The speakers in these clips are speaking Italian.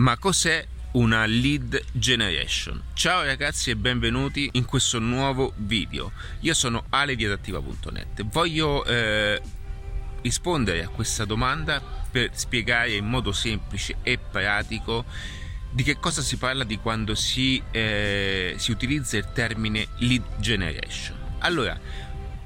Ma cos'è una lead generation? Ciao ragazzi e benvenuti in questo nuovo video. Io sono Ale di adattiva.net. Voglio eh, rispondere a questa domanda per spiegare in modo semplice e pratico di che cosa si parla di quando si, eh, si utilizza il termine lead generation. Allora,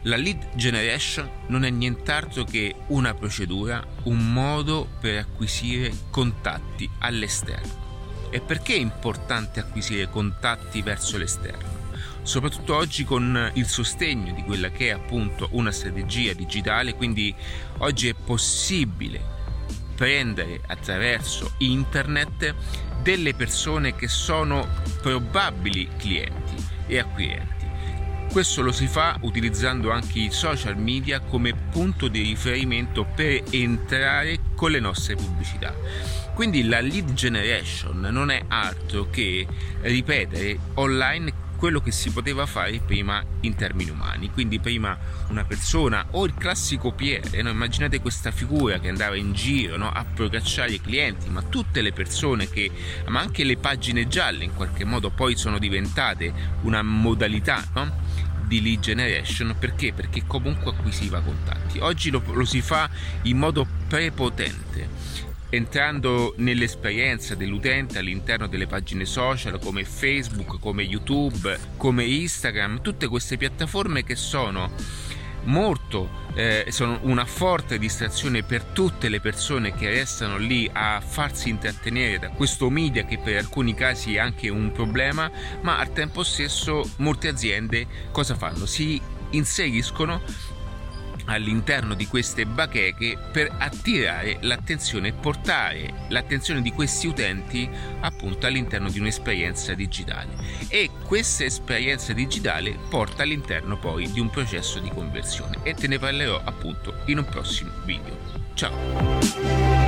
la lead generation non è nient'altro che una procedura, un modo per acquisire contatti all'esterno. E perché è importante acquisire contatti verso l'esterno? Soprattutto oggi con il sostegno di quella che è appunto una strategia digitale, quindi oggi è possibile prendere attraverso internet delle persone che sono probabili clienti e acquirenti questo lo si fa utilizzando anche i social media come punto di riferimento per entrare con le nostre pubblicità. Quindi la lead generation non è altro che ripetere online quello che si poteva fare prima in termini umani. Quindi prima una persona o il classico PR, no? immaginate questa figura che andava in giro no? a procacciare i clienti, ma tutte le persone che, ma anche le pagine gialle in qualche modo poi sono diventate una modalità no? Di lead generation perché? Perché comunque acquisiva contatti. Oggi lo, lo si fa in modo prepotente entrando nell'esperienza dell'utente all'interno delle pagine social come Facebook, come YouTube, come Instagram, tutte queste piattaforme che sono molto, eh, sono una forte distrazione per tutte le persone che restano lì a farsi intrattenere da questo media che per alcuni casi è anche un problema, ma al tempo stesso molte aziende cosa fanno? Si inseriscono all'interno di queste bacheche per attirare l'attenzione e portare l'attenzione di questi utenti appunto all'interno di un'esperienza digitale. E questa esperienza digitale porta all'interno poi di un processo di conversione. E te ne parlerò appunto in un prossimo video. Ciao